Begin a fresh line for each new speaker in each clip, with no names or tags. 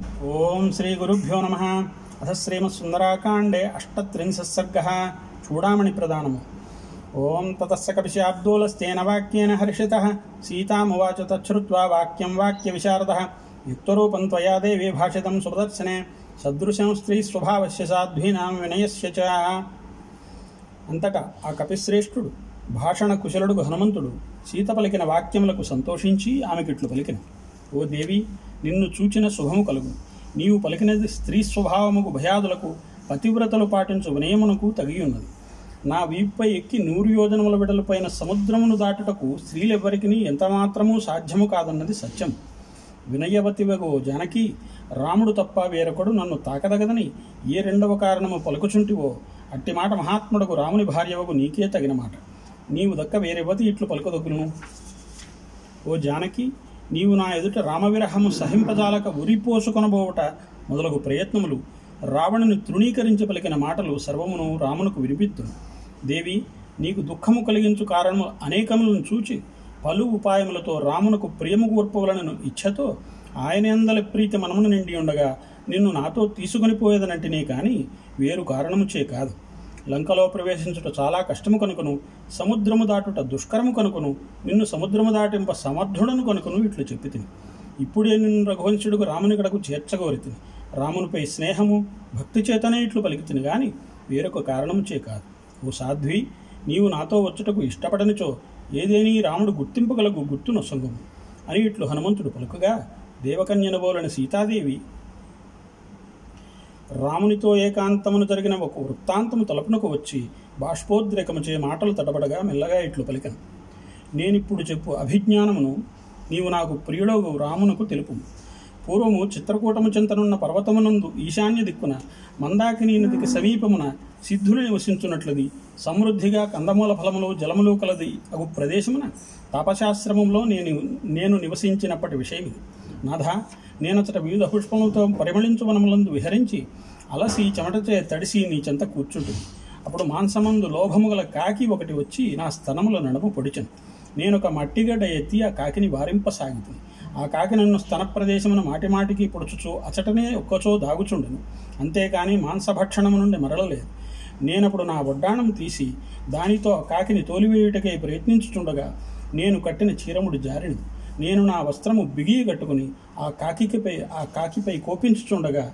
ఓం శ్రీ గురుభ్యో నమ. అథ శ్రీమత్సుందరాకాండే అష్టత్రింశసర్గ చూడామణి ప్రధానము. ఓం తతస్స కపిశాబ్దూలస్తేన వాక్యేన హర్షిత. సీతామువాచ తచ్చుత్వా వాక్యం వాక్య విశారద. యుక్తరూపం త్వయా దేవి భాషితం సుదర్శనే సదృశం స్త్రీ స్వభావస్య సాధ్వీనాం వినయస్య చ. అంతటా ఆ కపిశ్రేష్ఠుడు భాషణ కుశలుడు హనుమంతుడు సీత పలికిన వాక్యములకు సంతోషించి ఆమెకిట్లు పలికిన. ఓ దేవి నిన్ను చూచిన శుభము కలుగు. నీవు పలికినది స్త్రీ స్వభావముకు భయాదులకు పతివ్రతలు పాటించు వినయమునకు తగి ఉన్నది నా వీపుపై ఎక్కి నూరు యోజనముల విడలపైన సముద్రమును దాటుటకు స్త్రీలెవ్వరికి ఎంతమాత్రమూ సాధ్యము కాదన్నది సత్యం. వినయవతివగో జానకి రాముడు తప్ప వేరొకడు నన్ను తాకదగదని ఏ రెండవ కారణము పలుకుచుంటివో అట్టి మాట మహాత్ముడకు రాముని భార్యవకు నీకే తగిన మాట. నీవు దక్క వేరేవతి ఇట్లు పలుకదొగ్గును. ఓ జానకి నీవు నా ఎదుట రామవిరహము సహింపజాలక ఉరిపోసుకొనబోవట మొదలగు ప్రయత్నములు రావణుని తృణీకరించి పలికిన మాటలు సర్వమును రామునకు వినిపిత్తును. దేవి నీకు దుఃఖము కలిగించు కారణము అనేకములను చూచి పలు ఉపాయములతో రామునకు ప్రేమ కూర్పవలనను ఇచ్ఛతో ఆయన అందల ప్రీతి మనమును నిండి ఉండగా నిన్ను నాతో తీసుకొని పోయేదనంటినే కానీ వేరు కారణముచే కాదు. లంకలో ప్రవేశించుట చాలా కష్టము కనుకను సముద్రము దాటుట దుష్కరము కనుకను నిన్ను సముద్రము దాటింప సమర్థుడను కనుకను ఇట్లు చెప్పితిని ఇప్పుడే నిన్ను రఘువంశుడుకు రాముని కడకు చేర్చగోరితిని రామునిపై స్నేహము భక్తి చేతనే ఇట్లు పలికితిని గాని వేరొక కారణము చే కాదు. ఓ సాధ్వి నీవు నాతో వచ్చుటకు ఇష్టపడనిచో ఏదేని రాముడు గుర్తింపగలగు గుర్తు నొసంగము అని ఇట్లు హనుమంతుడు పలుకగా దేవకన్యనబోలని సీతాదేవి రామునితో ఏకాంతమును జరిగిన ఒక వృత్తాంతము తలపునకు వచ్చి బాష్పోద్రేకముచే మాటలు తడబడగా మెల్లగా ఇట్లు పలికను. నేనిప్పుడు చెప్పు అభిజ్ఞానమును నీవు నాకు ప్రియుడవు రామునకు తెలుపు. పూర్వము చిత్రకూటము చెంతనున్న పర్వతమునందు ఈశాన్య దిక్కున మందాకిని నదికి సమీపమున సిద్ధులు నివసించున్నట్లది సమృద్ధిగా కందమూల ఫలములు జలములు కలది అగు ప్రదేశమున తపశాశ్రమంలో నేను నేను నివసించినప్పటి విషయం ఇది నాథ నేనచట వివిధ పుష్పములతో పరిమళించు వనములందు విహరించి అలసి చెమటచే తడిసి నీ చెంత కూర్చుంటుంది. అప్పుడు మాంసమందు లోభముగల కాకి ఒకటి వచ్చి నా స్తనముల నడుము పొడిచను. నేను ఒక మట్టిగడ్డ ఎత్తి ఆ కాకిని వారింపసాగింది ఆ కాకి నన్ను స్తన ప్రదేశమున మాటిమాటికి పొడుచుచు అచటనే ఒక్కచో దాగుచుండెను. అంతేకాని మాంసభక్షణము నుండి మరలలేదు. నేనప్పుడు నా వడ్డాణం తీసి దానితో ఆ కాకిని తోలివేయుటకై ప్రయత్నించుచుండగా నేను కట్టిన చీరముడు జారిను నేను నా వస్త్రము బిగి కట్టుకుని ఆ కాకిపై ఆ కాకిపై కోపించుచుండగా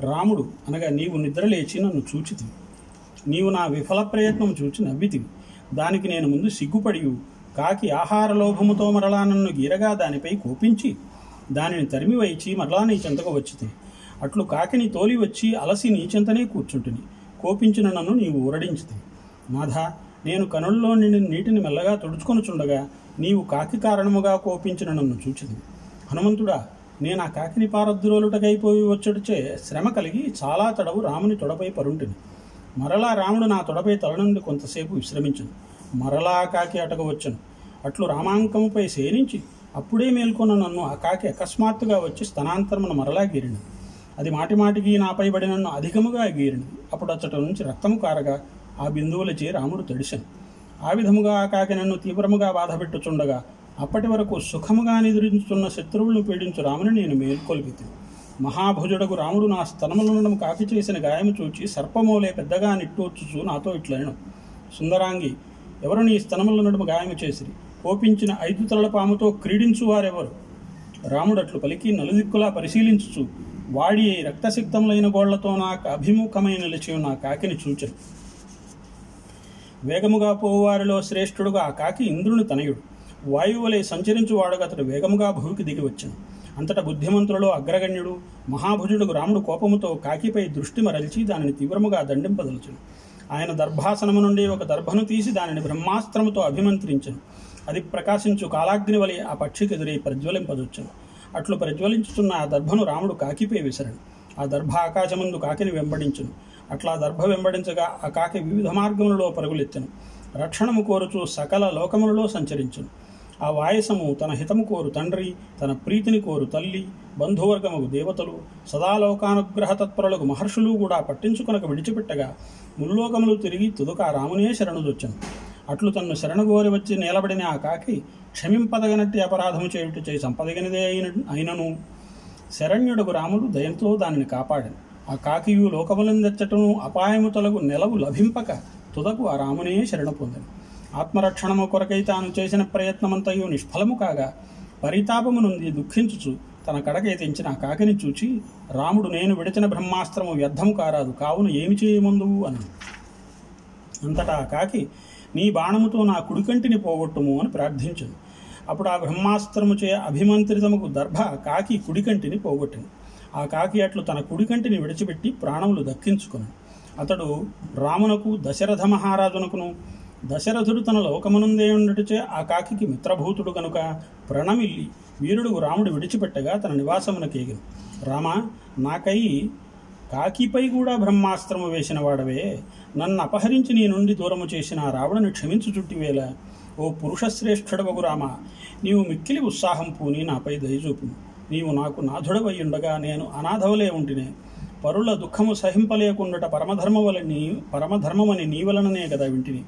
రాముడు అనగా నీవు నిద్రలేచి నన్ను చూచితివి. నీవు నా విఫల ప్రయత్నం చూచి నవ్వితివి. దానికి నేను ముందు సిగ్గుపడి కాకి ఆహార లోభముతో మరలా నన్ను గీరగా దానిపై కోపించి దానిని తరిమి వైచి మరలా నీ చెంతకు వచ్చితే అట్లు కాకిని తోలి వచ్చి అలసి నీ చెంతనే కూర్చుంటుని. కోపించిన నన్ను నీవు ఊరడించితే నాథ నేను కనుల్లో నిండి నీటిని మెల్లగా తుడుచుకొనుచుండగా నీవు కాకి కారణముగా కోపించిన నన్ను చూచింది. హనుమంతుడా నేను ఆ కాకిని పారద్రోలుటకైపోయి వచ్చుడిచే శ్రమ కలిగి చాలా తడవు రాముని తొడపై పరుంటిని. మరలా రాముడు నా తొడపై తల నుండి కొంతసేపు విశ్రమించను. మరలా కాకి అటక వచ్చను. అట్లు రామాంకముపై సేరించి అప్పుడే మేల్కొన్న నన్ను ఆ కాకి అకస్మాత్తుగా వచ్చి స్థనాంతరమును మరలా గీరిను. అది మాటిమాటికి నాపై పడి నన్ను అధికముగా గీరిను. అప్పుడు అచ్చట నుంచి రక్తము కారగా ఆ బిందువులచే రాముడు తడిశాను ఆ విధముగా ఆ కాకి నన్ను తీవ్రముగా బాధపెట్టుచుండగా అప్పటి వరకు సుఖముగా నిద్రించుచున్న శత్రువులను పీడించు రాముని నేను మేల్కొల్పితి. మహాభుజుడకు రాముడు నా స్తనములను కాకి చేసిన గాయము చూచి సర్పమోలే పెద్దగా నిట్టూర్చుచు నాతో ఇట్లను సుందరాంగి ఎవరు నీ స్తనముల గాయము చేసిరి? కోపించిన ఐదు తలల పాముతో క్రీడించు వారెవరు? రాముడు అట్లు పలికి నలుదిక్కులా పరిశీలించుచు వాడి రక్తసిక్తములైన గోళ్ళతో నాకు అభిముఖమై నిలిచి నా కాకిని చూచను. వేగముగా పోవారిలో శ్రేష్ఠుడుగా ఆ కాకి ఇంద్రుని తనయుడు. వాయువులే సంచరించువాడుగా అతడు వేగముగా భూమికి దిగి వచ్చాను అంతటా బుద్ధిమంతులలో అగ్రగణ్యుడు మహాభుజుడు రాముడు కోపముతో కాకిపై దృష్టి మరల్చి దానిని తీవ్రముగా దండింపదలుచును. ఆయన దర్భాసనము నుండి ఒక దర్భను తీసి దానిని బ్రహ్మాస్త్రముతో అభిమంత్రించను. అది ప్రకాశించు కాలాగ్ని వలె ఆ పక్షికి ఎదురై ప్రజ్వలింపదొచ్చును అట్లు ప్రజ్వలించుతున్న ఆ దర్భను రాముడు కాకిపై విసరడు. ఆ దర్భ ఆకాశమందు కాకిని వెంబడించును. అట్లా దర్భ వెంబడించగా ఆ కాకి వివిధ మార్గములలో పరుగులెత్తెను. రక్షణము కోరుచు సకల లోకములలో సంచరించును. ఆ వాయసము తన హితము కోరు తండ్రి తన ప్రీతిని కోరు తల్లి బంధువర్గముకు దేవతలు సదాలోకానుగ్రహ తత్పరులకు మహర్షులు కూడా పట్టించుకునక విడిచిపెట్టగా ముల్లోకములు తిరిగి తుదుక రామునే శరణుదొచ్చను. అట్లు తన్ను శరణగోరి వచ్చి నిలబడిన ఆ కాకి క్షమింపదగనట్టి అపరాధము చేయుట చేయి సంపదగినదే అయిన అయినను. శరణ్యుడకు రాముడు దయంతో దానిని కాపాడాను. ఆ కాకియు లోకములందెచ్చటను అపాయము తొలగు నెలవు లభింపక తుదకు ఆ రామునే శరణ పొందను. ఆత్మరక్షణము కొరకై తాను చేసిన ప్రయత్నమంతయు నిష్ఫలము కాగా పరితాపము నుండి దుఃఖించుచు తన కడకెతించిన ఆ కాకిని చూచి రాముడు నేను విడిచిన బ్రహ్మాస్త్రము వ్యర్థము కారాదు కావున ఏమి చేయముందువు? అన్నాడు. అంతటా ఆ కాకి నీ బాణముతో నా కుడికంటిని పోగొట్టుము అని ప్రార్థించింది అప్పుడు ఆ బ్రహ్మాస్త్రముచే అభిమంత్రితముకు దర్భ కాకి కుడికంటిని పోగొట్టింది ఆ కాకి అట్లు తన కుడికంటిని విడిచిపెట్టి ప్రాణములు దక్కించుకును. అతడు రామునకు దశరథ మహారాజునకును దశరథుడు తన లోకమునందే ఉండటచే ఆ కాకికి మిత్రభూతుడు కనుక ప్రణమిల్లి వీరుడు రాముడు విడిచిపెట్టగా తన నివాసమునకేగిను. రామ నాకై కాకిపై కూడా బ్రహ్మాస్త్రము వేసిన వాడవే. నన్ను అపహరించి నీ నుండి దూరము చేసిన ఆ రావణుని క్షమించు చుట్టివేళ. ఓ పురుషశ్రేష్ఠుడవగు రామ నీవు మిక్కిలి ఉత్సాహం పూని నాపై దయచూపును నీవు నాకు నాథుడవై ఉండగా నేను అనాథవలే ఉంటినే. పరుల దుఃఖము సహింపలేకుండుట పరమధర్మవలని పరమధర్మమని నీ వలననే కదా వింటిని.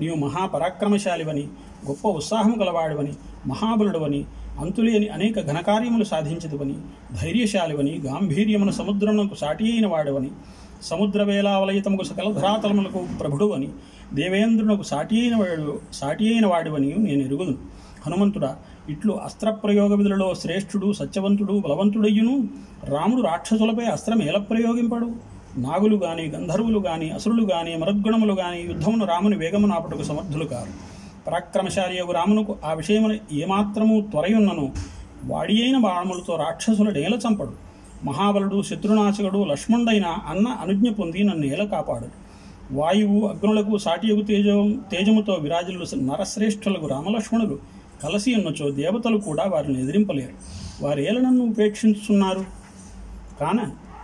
నీవు మహాపరాక్రమశాలివని గొప్ప ఉత్సాహము గలవాడివని మహాబలుడవని అంతులేని అనేక ఘనకార్యములు సాధించదువని ధైర్యశాలివని గాంభీర్యమున సముద్రమునకు సాటి అయిన వాడవని సముద్రవేలావలయితముకు సకల ధరాతలములకు ప్రభుడువని దేవేంద్రునకు సాటి అయిన వాడు సాటి అయిన వాడివని నేను ఎరుగుదును. హనుమంతుడా ఇట్లు అస్త్రప్రయోగ విధులలో శ్రేష్ఠుడు సత్యవంతుడు బలవంతుడయ్యును. రాముడు రాక్షసులపై అస్త్రం ఎలా ప్రయోగింపడు? నాగులు గాని గంధర్వులు గాని అసురులు గాని మరద్గుణములు గాని యుద్ధమును రాముని వేగమును ఆపటకు సమర్థులు కారు. పరాక్రమశాలి యొక్క రామునకు ఆ విషయమున ఏమాత్రము త్వరయున్నను. వాడి అయిన బాణములతో రాక్షసుల నేల చంపడు. మహాబలుడు శత్రునాశకుడు లక్ష్మణుడైన అన్న అనుజ్ఞ పొంది నన్ను నేల కాపాడు? వాయువు అగ్నులకు సాటియుగు తేజం తేజముతో విరాజులు నరశ్రేష్ఠులకు రామలక్ష్మణులు. కలసి ఉన్నచో దేవతలు కూడా వారిని ఎదిరింపలేరు. వారు ఏల నన్ను ఉపేక్షిస్తున్నారు కాన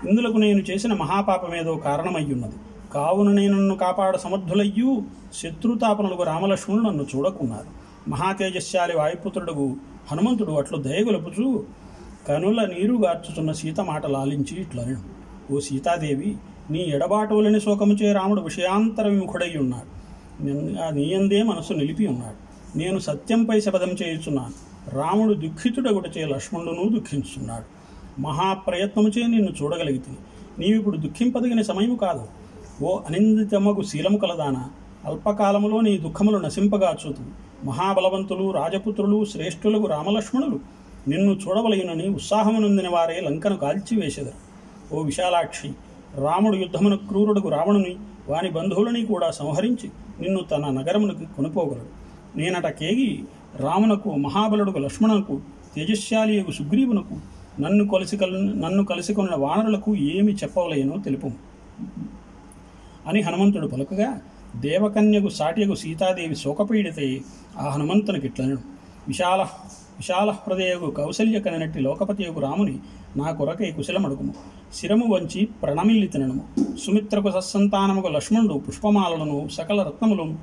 ఇందులకు నేను చేసిన మహాపాపమేదో కారణమయ్యున్నది. కావున నేను నన్ను కాపాడ సమర్థులయ్యూ శత్రుతాపనలకు రామలక్ష్మణులు నన్ను చూడకున్నారు. మహాతేజశాలి వాయుపుత్రుడు హనుమంతుడు అట్లు దయగొలుపుచూ కనుల నీరు గార్చుచున్న సీత మాట లాలించి ఇట్లను ఓ సీతాదేవి నీ ఎడబాటువలని శోకముచే రాముడు విషయాంతర విముఖుడై ఉన్నాడు నీ అందే మనసు నిలిపి ఉన్నాడు. నేను సత్యంపై శపథం చేయుచున్నాను. రాముడు దుఃఖితుడగుటచే లక్ష్మణుడును దుఃఖించున్నాడు మహాప్రయత్నముచే నిన్ను చూడగలిగితే నీవిప్పుడు దుఃఖింపదగిన సమయము కాదు. ఓ అనిందితమ్మకు శీలము కలదానా అల్పకాలములో నీ దుఃఖములు నశింపగా చూతు. మహాబలవంతులు రాజపుత్రులు శ్రేష్ఠులకు రామలక్ష్మణులు నిన్ను చూడవలయునని ఉత్సాహమునందిన వారే లంకను కాల్చివేసెదరు. ఓ విశాలాక్షి రాముడు యుద్ధమున క్రూరుడుకు రావణుని వాని బంధువులని కూడా సంహరించి నిన్ను తన నగరమునకు కొనుపోగలడు. నేనట కేగి రామునకు మహాబలుడుకు లక్ష్మణునకు తేజస్శాలియకు సుగ్రీవునకు నన్ను కలిసి కల్ నన్ను కలిసికొన్న వానరులకు ఏమి చెప్పవలేనో తెలుపు. అని హనుమంతుడు పలుకగా దేవకన్యకు సాటియకు సీతాదేవి శోకపీడితే ఆ హనుమంతునికి ఇట్లను విశాల విశాల హృదయకు కౌసల్య కననట్టి లోకపతియకు రాముని నా కొరకై కుశలమడుగుము. శిరము వంచి ప్రణమిల్లి తినడము సుమిత్రకు సత్సంతానముకు లక్ష్మణుడు పుష్పమాలలను సకల రత్నములను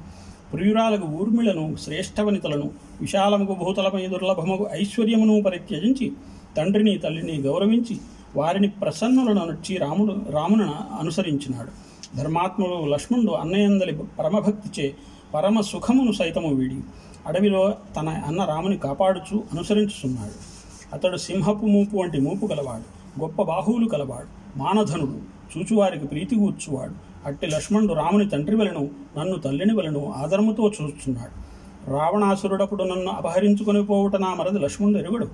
ప్రియురాలకు ఊర్మిళను శ్రేష్ఠవనితలను విశాలముకు భూతలపై దుర్లభముకు ఐశ్వర్యమును పరిత్యజించి తండ్రిని తల్లిని గౌరవించి వారిని ప్రసన్నులను నొచ్చి రాముడు రామును అనుసరించినాడు. ధర్మాత్ముడు లక్ష్మణుడు అన్నయందలి పరమభక్తిచే పరమ సుఖమును సైతము వీడి అడవిలో తన అన్న రాముని కాపాడుచు అనుసరించుచున్నాడు. అతడు సింహపు మూపు వంటి మూపు గలవాడు గొప్ప బాహువులు కలవాడు మానధనుడు చూచువారికి ప్రీతి కూర్చువాడు అట్టి లక్ష్మణుడు రాముని తండ్రి వలను నన్ను తల్లిని వలను ఆదరముతో చూస్తున్నాడు. రావణాసురుడప్పుడు నన్ను అపహరించుకొని పోవుట నా మరది లక్ష్మణుడు ఎరుగడు.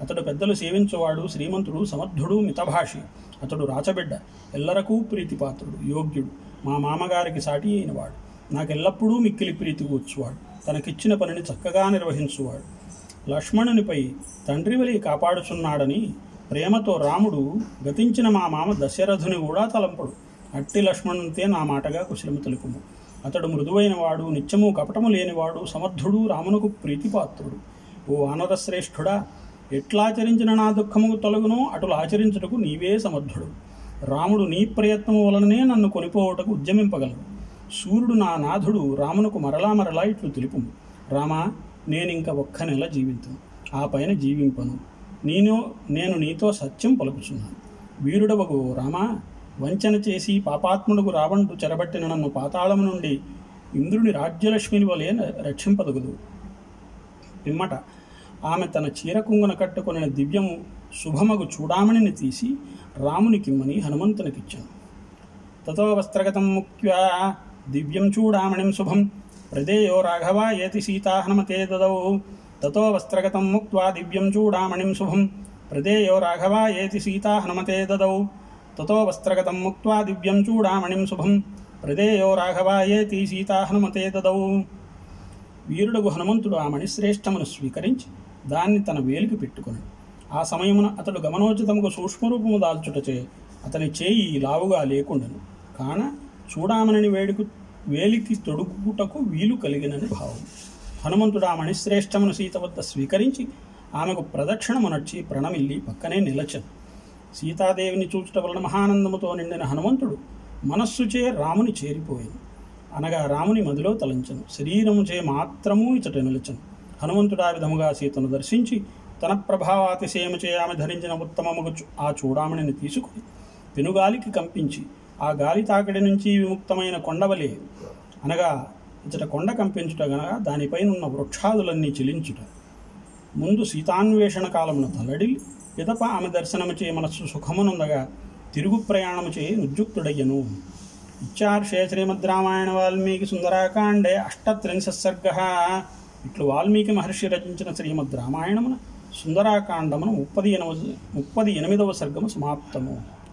అతడు పెద్దలు సేవించువాడు శ్రీమంతుడు సమర్థుడు మితభాషి. అతడు రాచబిడ్డ ఎల్లరకూ ప్రీతిపాత్రుడు యోగ్యుడు. మా మామగారికి సాటి అయినవాడు. నాకెల్లప్పుడూ మిక్కిలి ప్రీతి కూర్చువాడు. తనకిచ్చిన పనిని చక్కగా నిర్వహించువాడు. లక్ష్మణునిపై తండ్రి వలి కాపాడుచున్నాడని ప్రేమతో రాముడు గతించిన మా మామ దశరథుని కూడా తలంపడు. అట్టి లక్ష్మణునితే నా మాటగా కుశలము తెలుపుము. అతడు మృదువైన వాడు నిత్యము కపటము లేనివాడు సమర్థుడు రామునకు ప్రీతిపాత్రుడు. ఓ వానరశ్రేష్ఠుడా ఎట్లాచరించిన నా దుఃఖము తొలగునో? అటులు ఆచరించుటకు నీవే సమర్థుడు. రాముడు నీ ప్రయత్నము వలననే నన్ను కొనిపోవటకు ఉద్యమింపగలడు. సూర్యుడు నా నాథుడు రామునకు మరలా మరలా ఇట్లు తెలుపుము. రామా నేనింక ఒక్క నెల జీవింతును. ఆ పైన జీవింపను. నేను నేను నీతో సత్యం పలుకుచున్నాను. వీరుడవగు రామా వంచన చేసి పాపాత్ముడుకు రావణుడు చెరబట్టిన నన్ను పాతాళము నుండి ఇంద్రుని రాజ్యలక్ష్మిని వలె రక్షింపదగదు. పిమ్మట ఆమె తన చీర కుంగున కట్టుకొనిన దివ్యము శుభమగు చూడామణిని తీసి రామునికిమ్మని హనుమంతునికిచ్చాను. తతో వస్త్రగతం ముక్త్యా దివ్యం చూడామణిం శుభం ప్రదేయో రాఘవ ఏతి సీతా హనుమతే దదౌ. తతో వస్త్రగతం ముక్వా దివ్యం చూడామణిం శుభం ప్రదేయో రాఘవ ఏతి సీతా హనుమతే దదౌ. తతో వస్త్రగతం ముక్త్వా దివ్యం చూడామణిం శుభం. ప్రదేయో రాఘవాయేతి సీతా హనుమతే దదౌ. వీరుడగు హనుమంతుడు ఆ మణిశ్రేష్టమును స్వీకరించి దాన్ని తన వేలికి పెట్టుకుని. ఆ సమయమున అతడు గమనోచితముకు సూక్ష్మరూపము దాల్చుటచే అతని చేయి లావుగా లేకుండను. కాన చూడామణిని వేడుకు వేలికి తొడుగుటకు వీలు కలిగినని భావం. హనుమంతుడు ఆ మణిశ్రేష్టమును సీత వద్ద స్వీకరించి ఆమెకు ప్రదక్షిణమునర్చి ప్రణమిల్లి పక్కనే నిలచను. సీతాదేవిని చూచుట వలన మహానందముతో నిండిన హనుమంతుడు మనస్సుచే రాముని చేరిపోయాను అనగా రాముని మదిలో తలంచను. శరీరముచే మాత్రము ఇచట నిలచను. హనుమంతుడు ఆ విధముగా సీతను దర్శించి తన ప్రభావాతిశయముచే ఆమె ధరించిన ఉత్తమముగు ఆ చూడామణిని తీసుకుని పెనుగాలికి కంపించి ఆ గాలి తాకిడి నుంచి విముక్తమైన కొండవలే అనగా ఇచట కొండ కంపించుట గనక దానిపైనున్న వృక్షాదులన్నీ చెలించుట. ముందు సీతాన్వేషణ కాలమున తలడిల్లి పిదప ఆమె దర్శనముచే మనస్సు సుఖమునుందగా తిరుగు ప్రయాణముచే ఉద్యుక్తుడయ్యను. ఇచ్చార్షే శ్రీమద్ రామాయణ వాల్మీకి సుందరాకాండే అష్టత్రింశ సర్గ. ఇట్లు వాల్మీకి మహర్షి రచించిన శ్రీమద్ రామాయణమున సుందరాకాండమున ముప్పది ఎనవ ముప్పది ఎనిమిదవ సర్గము సమాప్తము.